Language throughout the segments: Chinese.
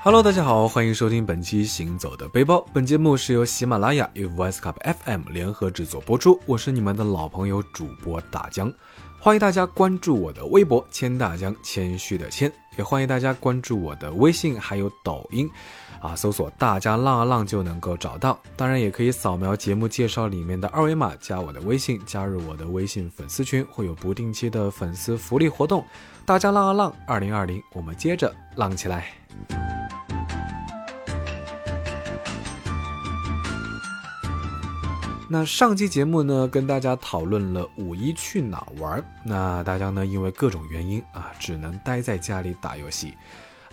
Hello，大家好，欢迎收听本期《行走的背包》。本节目是由喜马拉雅与 Voice Cup FM 联合制作播出。我是你们的老朋友主播大江，欢迎大家关注我的微博“谦大江”，谦虚的谦，也欢迎大家关注我的微信还有抖音，啊，搜索“大江浪啊浪”就能够找到。当然，也可以扫描节目介绍里面的二维码，加我的微信，加入我的微信粉丝群，会有不定期的粉丝福利活动。大江浪啊浪，二零二零，我们接着浪起来。那上期节目呢，跟大家讨论了五一去哪玩。那大家呢，因为各种原因啊，只能待在家里打游戏，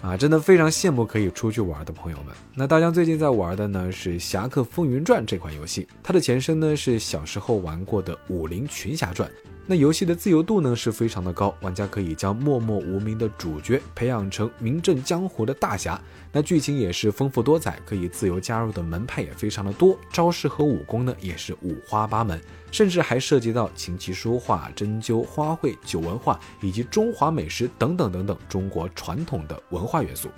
啊，真的非常羡慕可以出去玩的朋友们。那大家最近在玩的呢是《侠客风云传》这款游戏，它的前身呢是小时候玩过的《武林群侠传》。那游戏的自由度呢是非常的高，玩家可以将默默无名的主角培养成名震江湖的大侠。那剧情也是丰富多彩，可以自由加入的门派也非常的多，招式和武功呢也是五花八门，甚至还涉及到琴棋书画、针灸、花卉、酒文化以及中华美食等等等等中国传统的文化元素。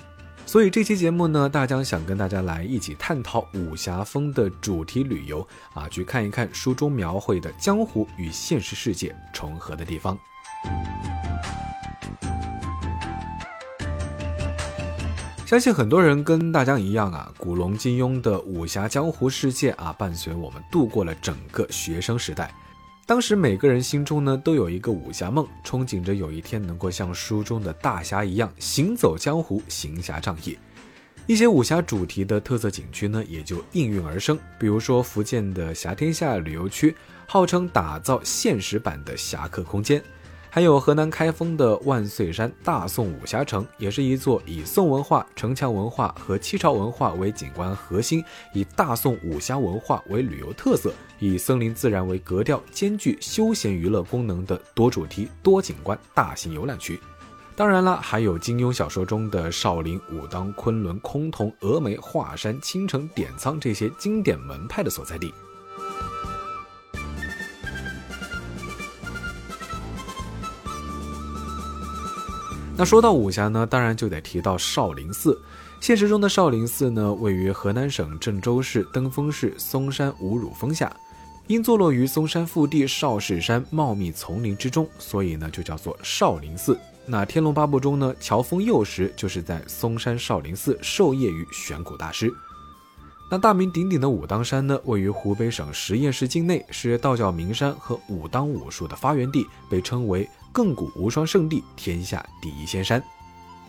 所以这期节目呢，大江想跟大家来一起探讨武侠风的主题旅游啊，去看一看书中描绘的江湖与现实世界重合的地方。相信很多人跟大江一样啊，古龙金庸的武侠江湖世界啊，伴随我们度过了整个学生时代。当时每个人心中呢都有一个武侠梦，憧憬着有一天能够像书中的大侠一样行走江湖，行侠仗义。一些武侠主题的特色景区呢也就应运而生，比如说福建的侠天下旅游区，号称打造现实版的侠客空间。还有河南开封的万岁山大宋武侠城，也是一座以宋文化、城墙文化和七朝文化为景观核心，以大宋武侠文化为旅游特色，以森林自然为格调，兼具休闲娱乐功能的多主题、多景观大型游览区。当然了，还有金庸小说中的少林、武当、昆仑、崆峒、峨眉、华山、青城、点苍这些经典门派的所在地。那说到武侠呢，当然就得提到少林寺。现实中的少林寺呢，位于河南省郑州市登封市嵩山五乳峰下，因坐落于嵩山腹地少室山茂密丛林之中，所以呢就叫做少林寺。那《天龙八部》中呢，乔峰幼时就是在嵩山少林寺授业于玄古大师。那大名鼎鼎的武当山呢，位于湖北省十堰市境内，是道教名山和武当武术的发源地，被称为。亘古无双圣地，天下第一仙山。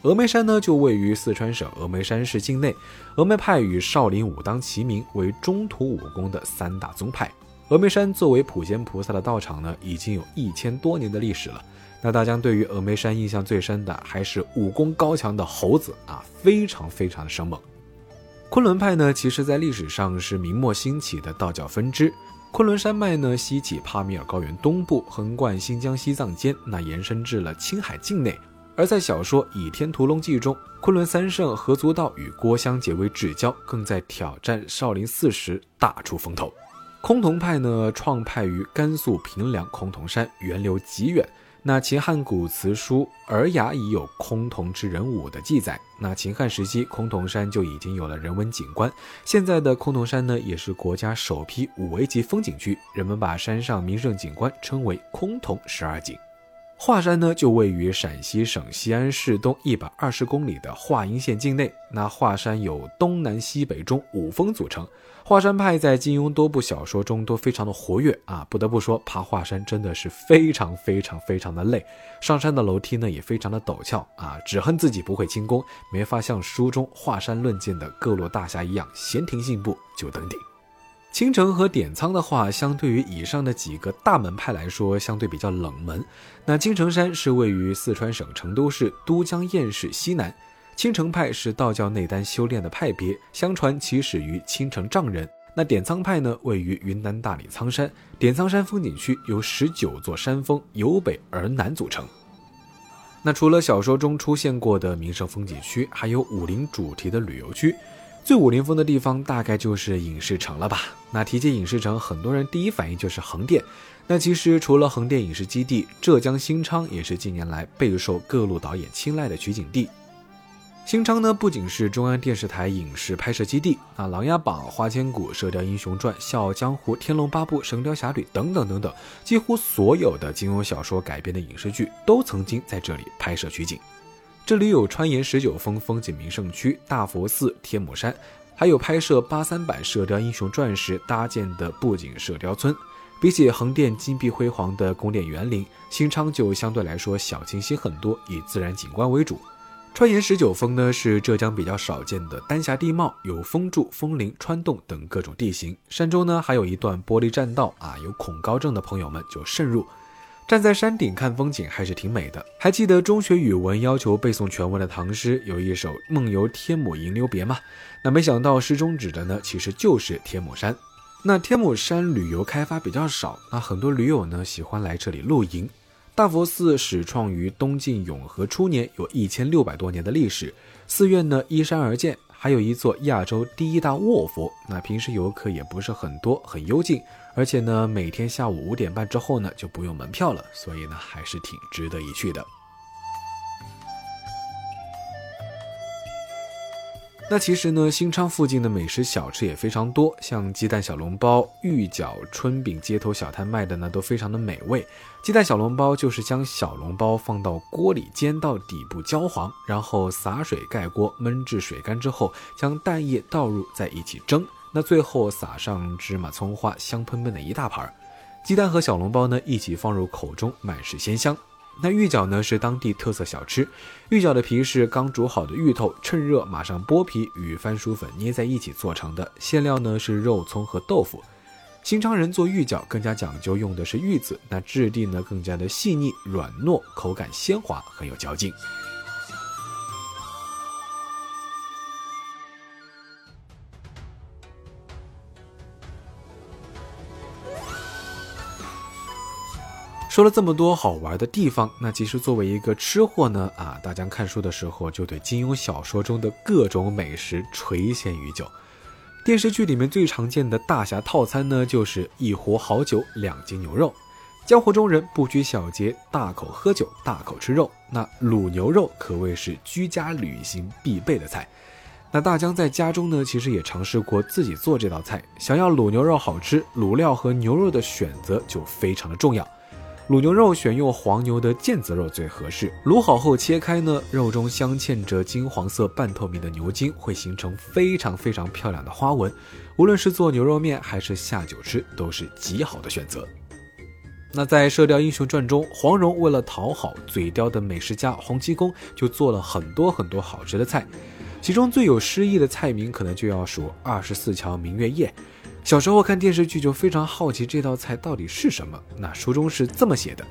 峨眉山呢，就位于四川省峨眉山市境内。峨眉派与少林、武当齐名，为中土武功的三大宗派。峨眉山作为普贤菩萨的道场呢，已经有一千多年的历史了。那大家对于峨眉山印象最深的，还是武功高强的猴子啊，非常非常的生猛。昆仑派呢，其实在历史上是明末兴起的道教分支。昆仑山脉呢，西起帕米尔高原东部，横贯新疆、西藏间，那延伸至了青海境内。而在小说《倚天屠龙记》中，昆仑三圣何足道与郭襄结为至交，更在挑战少林寺时大出风头。崆峒派呢，创派于甘肃平凉崆峒山，源流极远。那秦汉古词书《尔雅》已有崆峒之人武的记载。那秦汉时期，崆峒山就已经有了人文景观。现在的崆峒山呢，也是国家首批五 A 级风景区。人们把山上名胜景观称为崆峒十二景。华山呢，就位于陕西省西安市东一百二十公里的华阴县境内。那华山有东南西北中五峰组成。华山派在金庸多部小说中都非常的活跃啊，不得不说，爬华山真的是非常非常非常的累。上山的楼梯呢，也非常的陡峭啊，只恨自己不会轻功，没法像书中华山论剑的各路大侠一样闲庭信步就登顶。青城和点苍的话，相对于以上的几个大门派来说，相对比较冷门。那青城山是位于四川省成都市都江堰市西南。青城派是道教内丹修炼的派别，相传起始于青城丈人。那点苍派呢，位于云南大理苍山。点苍山风景区由十九座山峰由北而南组成。那除了小说中出现过的名胜风景区，还有武林主题的旅游区。最武林风的地方大概就是影视城了吧？那提起影视城，很多人第一反应就是横店。那其实除了横店影视基地，浙江新昌也是近年来备受各路导演青睐的取景地。新昌呢，不仅是中央电视台影视拍摄基地，啊，《琅琊榜》《花千骨》《射雕英雄传》《笑傲江湖》《天龙八部》《神雕侠侣》等等等等，几乎所有的金庸小说改编的影视剧都曾经在这里拍摄取景。这里有川岩十九峰风景名胜区、大佛寺、天目山，还有拍摄八三版《射雕英雄传》时搭建的布景射雕村。比起横店金碧辉煌的宫殿园林，新昌就相对来说小清新很多，以自然景观为主。川岩十九峰呢是浙江比较少见的丹霞地貌，有峰柱、峰林、穿洞等各种地形。山中呢还有一段玻璃栈道啊，有恐高症的朋友们就慎入。站在山顶看风景还是挺美的。还记得中学语文要求背诵全文的唐诗，有一首《梦游天姥吟留别》吗？那没想到诗中指的呢其实就是天姥山。那天姥山旅游开发比较少，那很多驴友呢喜欢来这里露营。大佛寺始创于东晋永和初年，有一千六百多年的历史。寺院呢依山而建，还有一座亚洲第一大卧佛。那平时游客也不是很多，很幽静。而且呢，每天下午五点半之后呢就不用门票了，所以呢还是挺值得一去的。那其实呢，新昌附近的美食小吃也非常多，像鸡蛋小笼包、芋饺、春饼，街头小摊卖的呢都非常的美味。鸡蛋小笼包就是将小笼包放到锅里煎到底部焦黄，然后洒水盖锅焖至水干之后，将蛋液倒入在一起蒸，那最后撒上芝麻葱花，香喷喷的一大盘儿。鸡蛋和小笼包呢一起放入口中，满是鲜香。那芋饺呢是当地特色小吃，芋饺的皮是刚煮好的芋头，趁热马上剥皮，与番薯粉捏在一起做成的。馅料呢是肉葱和豆腐。新昌人做芋饺更加讲究，用的是芋子，那质地呢更加的细腻软糯，口感鲜滑，很有嚼劲。说了这么多好玩的地方，那其实作为一个吃货呢，啊，大江看书的时候就对金庸小说中的各种美食垂涎已久。电视剧里面最常见的大侠套餐呢，就是一壶好酒，两斤牛肉。江湖中人不拘小节，大口喝酒，大口吃肉。那卤牛肉可谓是居家旅行必备的菜。那大江在家中呢，其实也尝试过自己做这道菜。想要卤牛肉好吃，卤料和牛肉的选择就非常的重要。卤牛肉选用黄牛的腱子肉最合适。卤好后切开呢，肉中镶嵌着金黄色半透明的牛筋，会形成非常非常漂亮的花纹。无论是做牛肉面还是下酒吃，都是极好的选择。那在《射雕英雄传》中，黄蓉为了讨好嘴刁的美食家洪七公，就做了很多很多好吃的菜。其中最有诗意的菜名，可能就要数二十四桥明月夜。小时候看电视剧就非常好奇这道菜到底是什么。那书中是这么写的：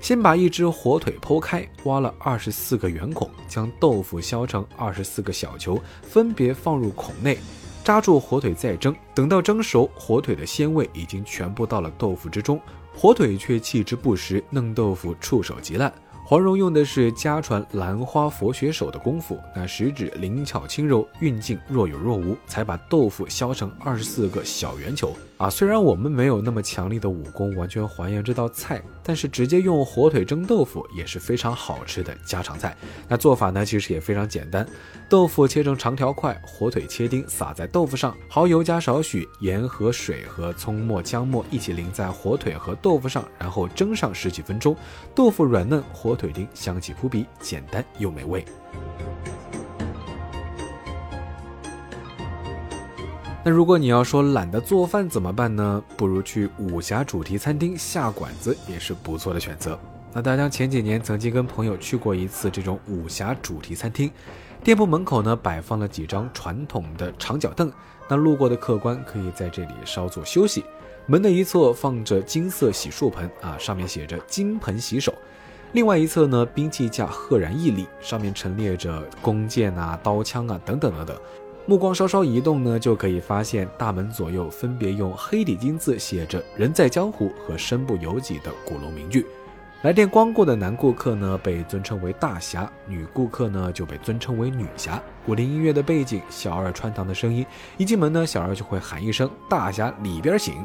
先把一只火腿剖开，挖了二十四个圆孔，将豆腐削成二十四个小球，分别放入孔内，扎住火腿再蒸。等到蒸熟，火腿的鲜味已经全部到了豆腐之中，火腿却弃之不食，嫩豆腐触手即烂。黄蓉用的是家传兰花佛学手的功夫，那食指灵巧轻柔，运劲若有若无，才把豆腐削成二十四个小圆球。啊，虽然我们没有那么强力的武功，完全还原这道菜，但是直接用火腿蒸豆腐也是非常好吃的家常菜。那做法呢，其实也非常简单，豆腐切成长条块，火腿切丁撒在豆腐上，蚝油加少许，盐和水和葱末、姜末一起淋在火腿和豆腐上，然后蒸上十几分钟，豆腐软嫩，火腿丁香气扑鼻，简单又美味。那如果你要说懒得做饭怎么办呢？不如去武侠主题餐厅下馆子也是不错的选择。那大家前几年曾经跟朋友去过一次这种武侠主题餐厅，店铺门口呢摆放了几张传统的长脚凳，那路过的客官可以在这里稍作休息。门的一侧放着金色洗漱盆啊，上面写着“金盆洗手”。另外一侧呢，兵器架赫然屹立，上面陈列着弓箭啊、刀枪啊等等等等。目光稍稍移动呢，就可以发现大门左右分别用黑底金字写着“人在江湖”和“身不由己”的古龙名句。来电光顾的男顾客呢，被尊称为大侠；女顾客呢，就被尊称为女侠。古典音乐的背景，小二穿堂的声音，一进门呢，小二就会喊一声“大侠里边请”。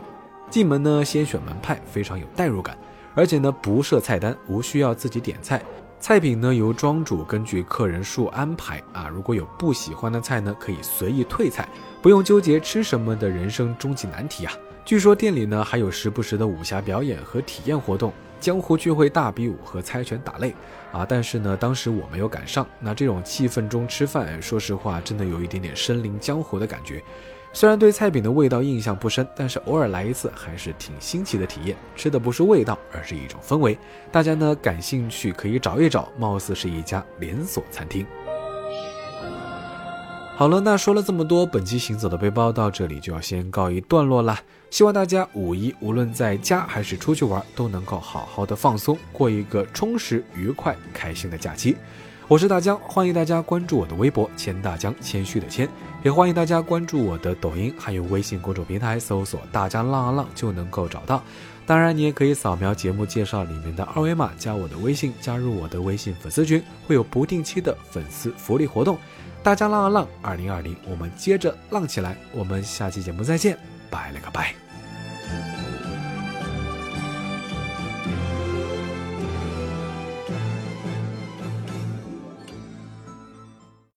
进门呢，先选门派，非常有代入感。而且呢，不设菜单，无需要自己点菜。菜品呢由庄主根据客人数安排啊，如果有不喜欢的菜呢，可以随意退菜，不用纠结吃什么的人生终极难题啊。据说店里呢还有时不时的武侠表演和体验活动，江湖聚会大比武和猜拳打擂啊。但是呢，当时我没有赶上。那这种气氛中吃饭，说实话，真的有一点点身临江湖的感觉。虽然对菜饼的味道印象不深，但是偶尔来一次还是挺新奇的体验。吃的不是味道，而是一种氛围。大家呢感兴趣可以找一找，貌似是一家连锁餐厅。好了，那说了这么多，本期行走的背包到这里就要先告一段落啦。希望大家五一无论在家还是出去玩，都能够好好的放松，过一个充实、愉快、开心的假期。我是大江，欢迎大家关注我的微博“谦大江”，谦虚的谦，也欢迎大家关注我的抖音，还有微信公众平台，搜索“大江浪啊浪”就能够找到。当然，你也可以扫描节目介绍里面的二维码，加我的微信，加入我的微信粉丝群，会有不定期的粉丝福利活动。大家浪啊浪，二零二零，我们接着浪起来！我们下期节目再见，拜了个拜。